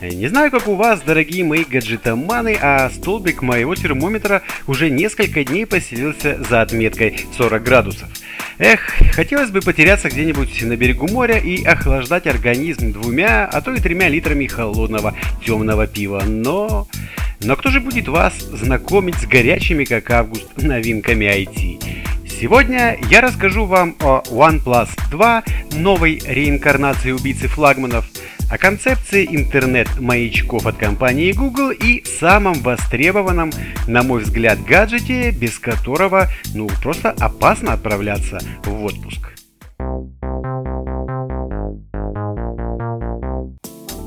Не знаю, как у вас, дорогие мои гаджетоманы, а столбик моего термометра уже несколько дней поселился за отметкой 40 градусов. Эх, хотелось бы потеряться где-нибудь на берегу моря и охлаждать организм двумя, а то и тремя литрами холодного темного пива, но... Но кто же будет вас знакомить с горячими, как август, новинками IT? Сегодня я расскажу вам о OnePlus 2, новой реинкарнации убийцы флагманов, о концепции интернет-маячков от компании Google и самом востребованном, на мой взгляд, гаджете, без которого, ну, просто опасно отправляться в отпуск.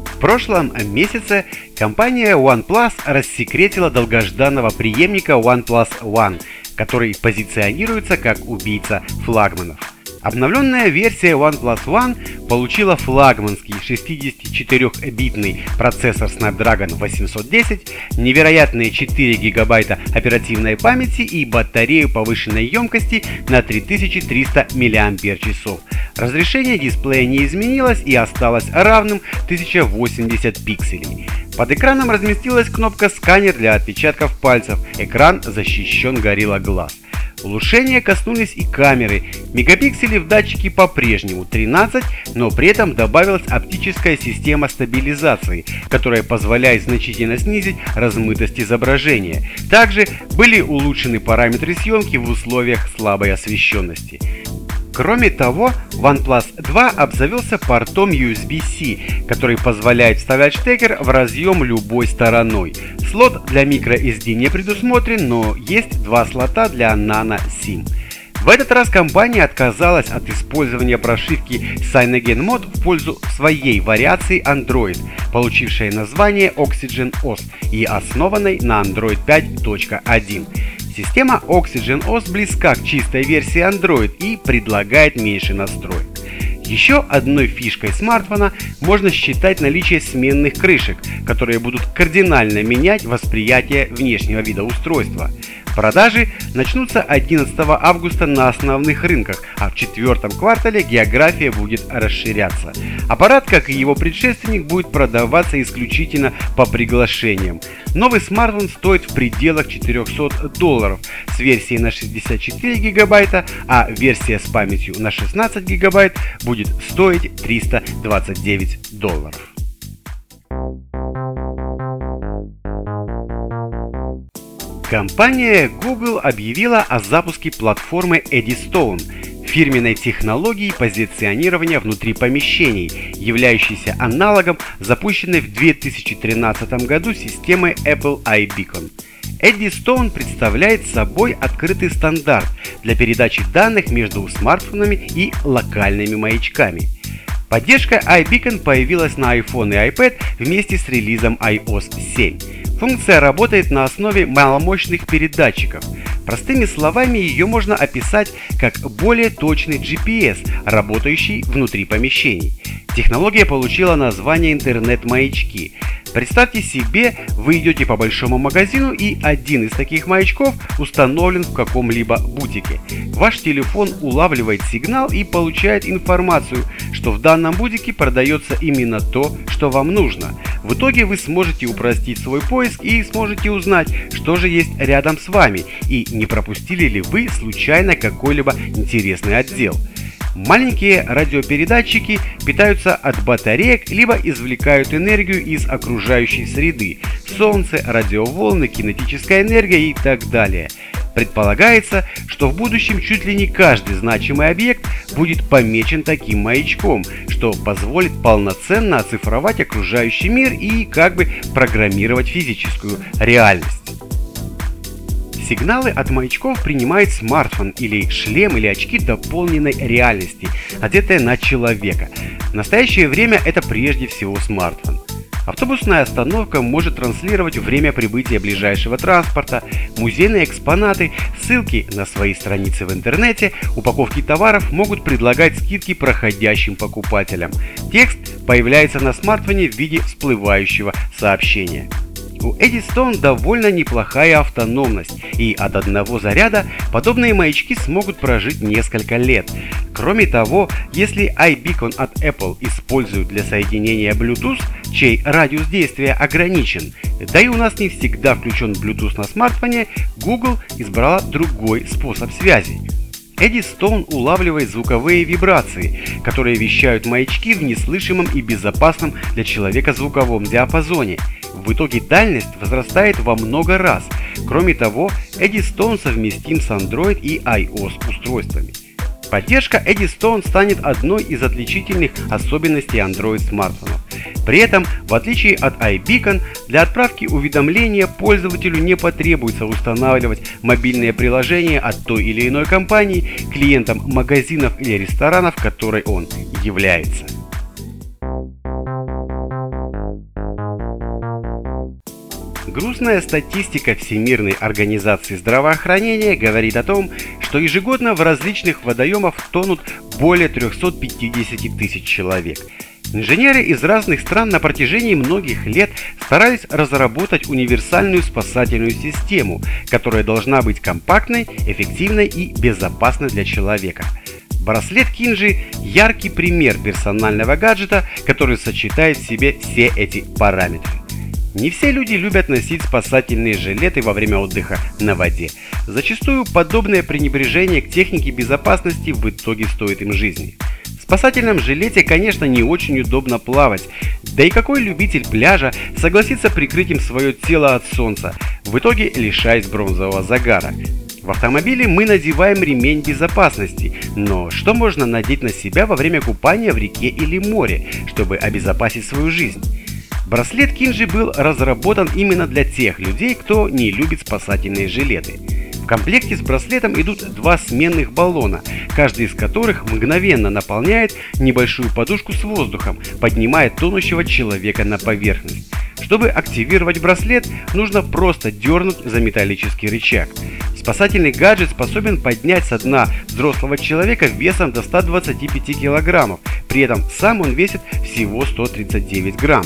В прошлом месяце компания OnePlus рассекретила долгожданного преемника OnePlus One – который позиционируется как убийца флагманов. Обновленная версия OnePlus One получила флагманский 64-битный процессор Snapdragon 810, невероятные 4 гигабайта оперативной памяти и батарею повышенной емкости на 3300 мАч. Разрешение дисплея не изменилось и осталось равным 1080 пикселей. Под экраном разместилась кнопка «Сканер» для отпечатков пальцев. Экран защищен Gorilla Glass. Улучшения коснулись и камеры. Мегапикселей в датчике по-прежнему 13, но при этом добавилась оптическая система стабилизации, которая позволяет значительно снизить размытость изображения. Также были улучшены параметры съемки в условиях слабой освещенности. Кроме того, OnePlus 2 обзавелся портом USB-C, который позволяет вставлять штекер в разъем любой стороной. Слот для microSD не предусмотрен, но есть два слота для Nano SIM. В этот раз компания отказалась от использования прошивки CyanogenMod в пользу своей вариации Android, получившей название Oxygen OS и основанной на Android 5.1. Система Oxygen OS близка к чистой версии Android и предлагает меньше настроек. Еще одной фишкой смартфона можно считать наличие сменных крышек, которые будут кардинально менять восприятие внешнего вида устройства. Продажи начнутся 11 августа на основных рынках, а в четвертом квартале география будет расширяться. Аппарат, как и его предшественник, будет продаваться исключительно по приглашениям. Новый смартфон стоит в пределах 400 долларов с версией на 64 гигабайта, а версия с памятью на 16 гигабайт будет стоить 329 долларов. Компания Google объявила о запуске платформы Eddystone, фирменной технологии позиционирования внутри помещений, являющейся аналогом запущенной в 2013 году системы Apple iBeacon. Eddystone представляет собой открытый стандарт для передачи данных между смартфонами и локальными маячками. Поддержка iBeacon появилась на iPhone и iPad вместе с релизом iOS 7. Функция работает на основе маломощных передатчиков. Простыми словами ее можно описать как более точный GPS, работающий внутри помещений. Технология получила название интернет-маячки. Представьте себе, вы идете по большому магазину и один из таких маячков установлен в каком-либо бутике. Ваш телефон улавливает сигнал и получает информацию, что в данном бутике продается именно то, что вам нужно. В итоге вы сможете упростить свой поиск и сможете узнать, что же есть рядом с вами и не пропустили ли вы случайно какой-либо интересный отдел. Маленькие радиопередатчики питаются от батареек, либо извлекают энергию из окружающей среды – солнце, радиоволны, кинетическая энергия и так далее. Предполагается, что в будущем чуть ли не каждый значимый объект будет помечен таким маячком, что позволит полноценно оцифровать окружающий мир и как бы программировать физическую реальность. Сигналы от маячков принимает смартфон или шлем или очки дополненной реальности, одетые на человека. В настоящее время это прежде всего смартфон. Автобусная остановка может транслировать время прибытия ближайшего транспорта, музейные экспонаты, ссылки на свои страницы в интернете, упаковки товаров могут предлагать скидки проходящим покупателям. Текст появляется на смартфоне в виде всплывающего сообщения. У Eddystone довольно неплохая автономность, и от одного заряда подобные маячки смогут прожить несколько лет. Кроме того, если iBeacon от Apple используют для соединения Bluetooth, чей радиус действия ограничен, да и у нас не всегда включен Bluetooth на смартфоне, Google избрала другой способ связи. Eddystone улавливает звуковые вибрации, которые вещают маячки в неслышимом и безопасном для человека звуковом диапазоне – в итоге дальность возрастает во много раз. Кроме того, Eddystone совместим с Android и iOS устройствами. Поддержка Eddystone станет одной из отличительных особенностей Android смартфонов. При этом, в отличие от iBeacon, для отправки уведомления пользователю не потребуется устанавливать мобильные приложения от той или иной компании клиентам магазинов или ресторанов, которой он является. Грустная статистика Всемирной организации здравоохранения говорит о том, что ежегодно в различных водоемах тонут более 350 тысяч человек. Инженеры из разных стран на протяжении многих лет старались разработать универсальную спасательную систему, которая должна быть компактной, эффективной и безопасной для человека. Браслет Кинжи – яркий пример персонального гаджета, который сочетает в себе все эти параметры. Не все люди любят носить спасательные жилеты во время отдыха на воде. Зачастую подобное пренебрежение к технике безопасности в итоге стоит им жизни. В спасательном жилете, конечно, не очень удобно плавать, да и какой любитель пляжа согласится прикрыть им свое тело от солнца, в итоге лишаясь бронзового загара. В автомобиле мы надеваем ремень безопасности, но что можно надеть на себя во время купания в реке или море, чтобы обезопасить свою жизнь? Браслет Кинжи был разработан именно для тех людей, кто не любит спасательные жилеты. В комплекте с браслетом идут два сменных баллона, каждый из которых мгновенно наполняет небольшую подушку с воздухом, поднимая тонущего человека на поверхность. Чтобы активировать браслет, нужно просто дернуть за металлический рычаг. Спасательный гаджет способен поднять со дна взрослого человека весом до 125 килограммов, при этом сам он весит всего 139 грамм.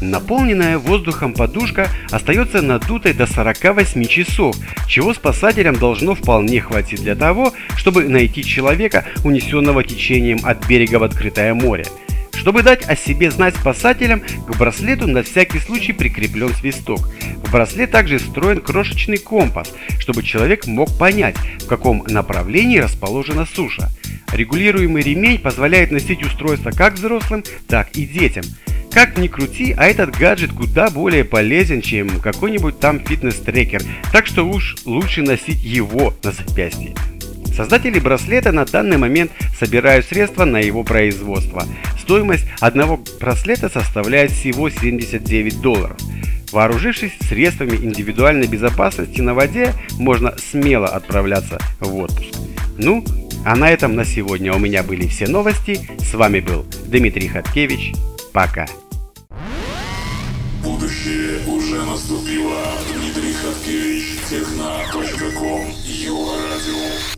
Наполненная воздухом подушка остается надутой до 48 часов, чего спасателям должно вполне хватить для того, чтобы найти человека, унесенного течением от берега в открытое море. Чтобы дать о себе знать спасателям, к браслету на всякий случай прикреплен свисток. В браслет также встроен крошечный компас, чтобы человек мог понять, в каком направлении расположена суша. Регулируемый ремень позволяет носить устройство как взрослым, так и детям. Как ни крути, а этот гаджет куда более полезен, чем какой-нибудь там фитнес-трекер, так что уж лучше носить его на запястье. Создатели браслета на данный момент собирают средства на его производство. Стоимость одного браслета составляет всего 79 долларов. Вооружившись средствами индивидуальной безопасности на воде, можно смело отправляться в отпуск. Ну, а на этом на сегодня у меня были все новости. С вами был Дмитрий Хаткевич. Пока. Хаткевич, техна.ком, Его радио.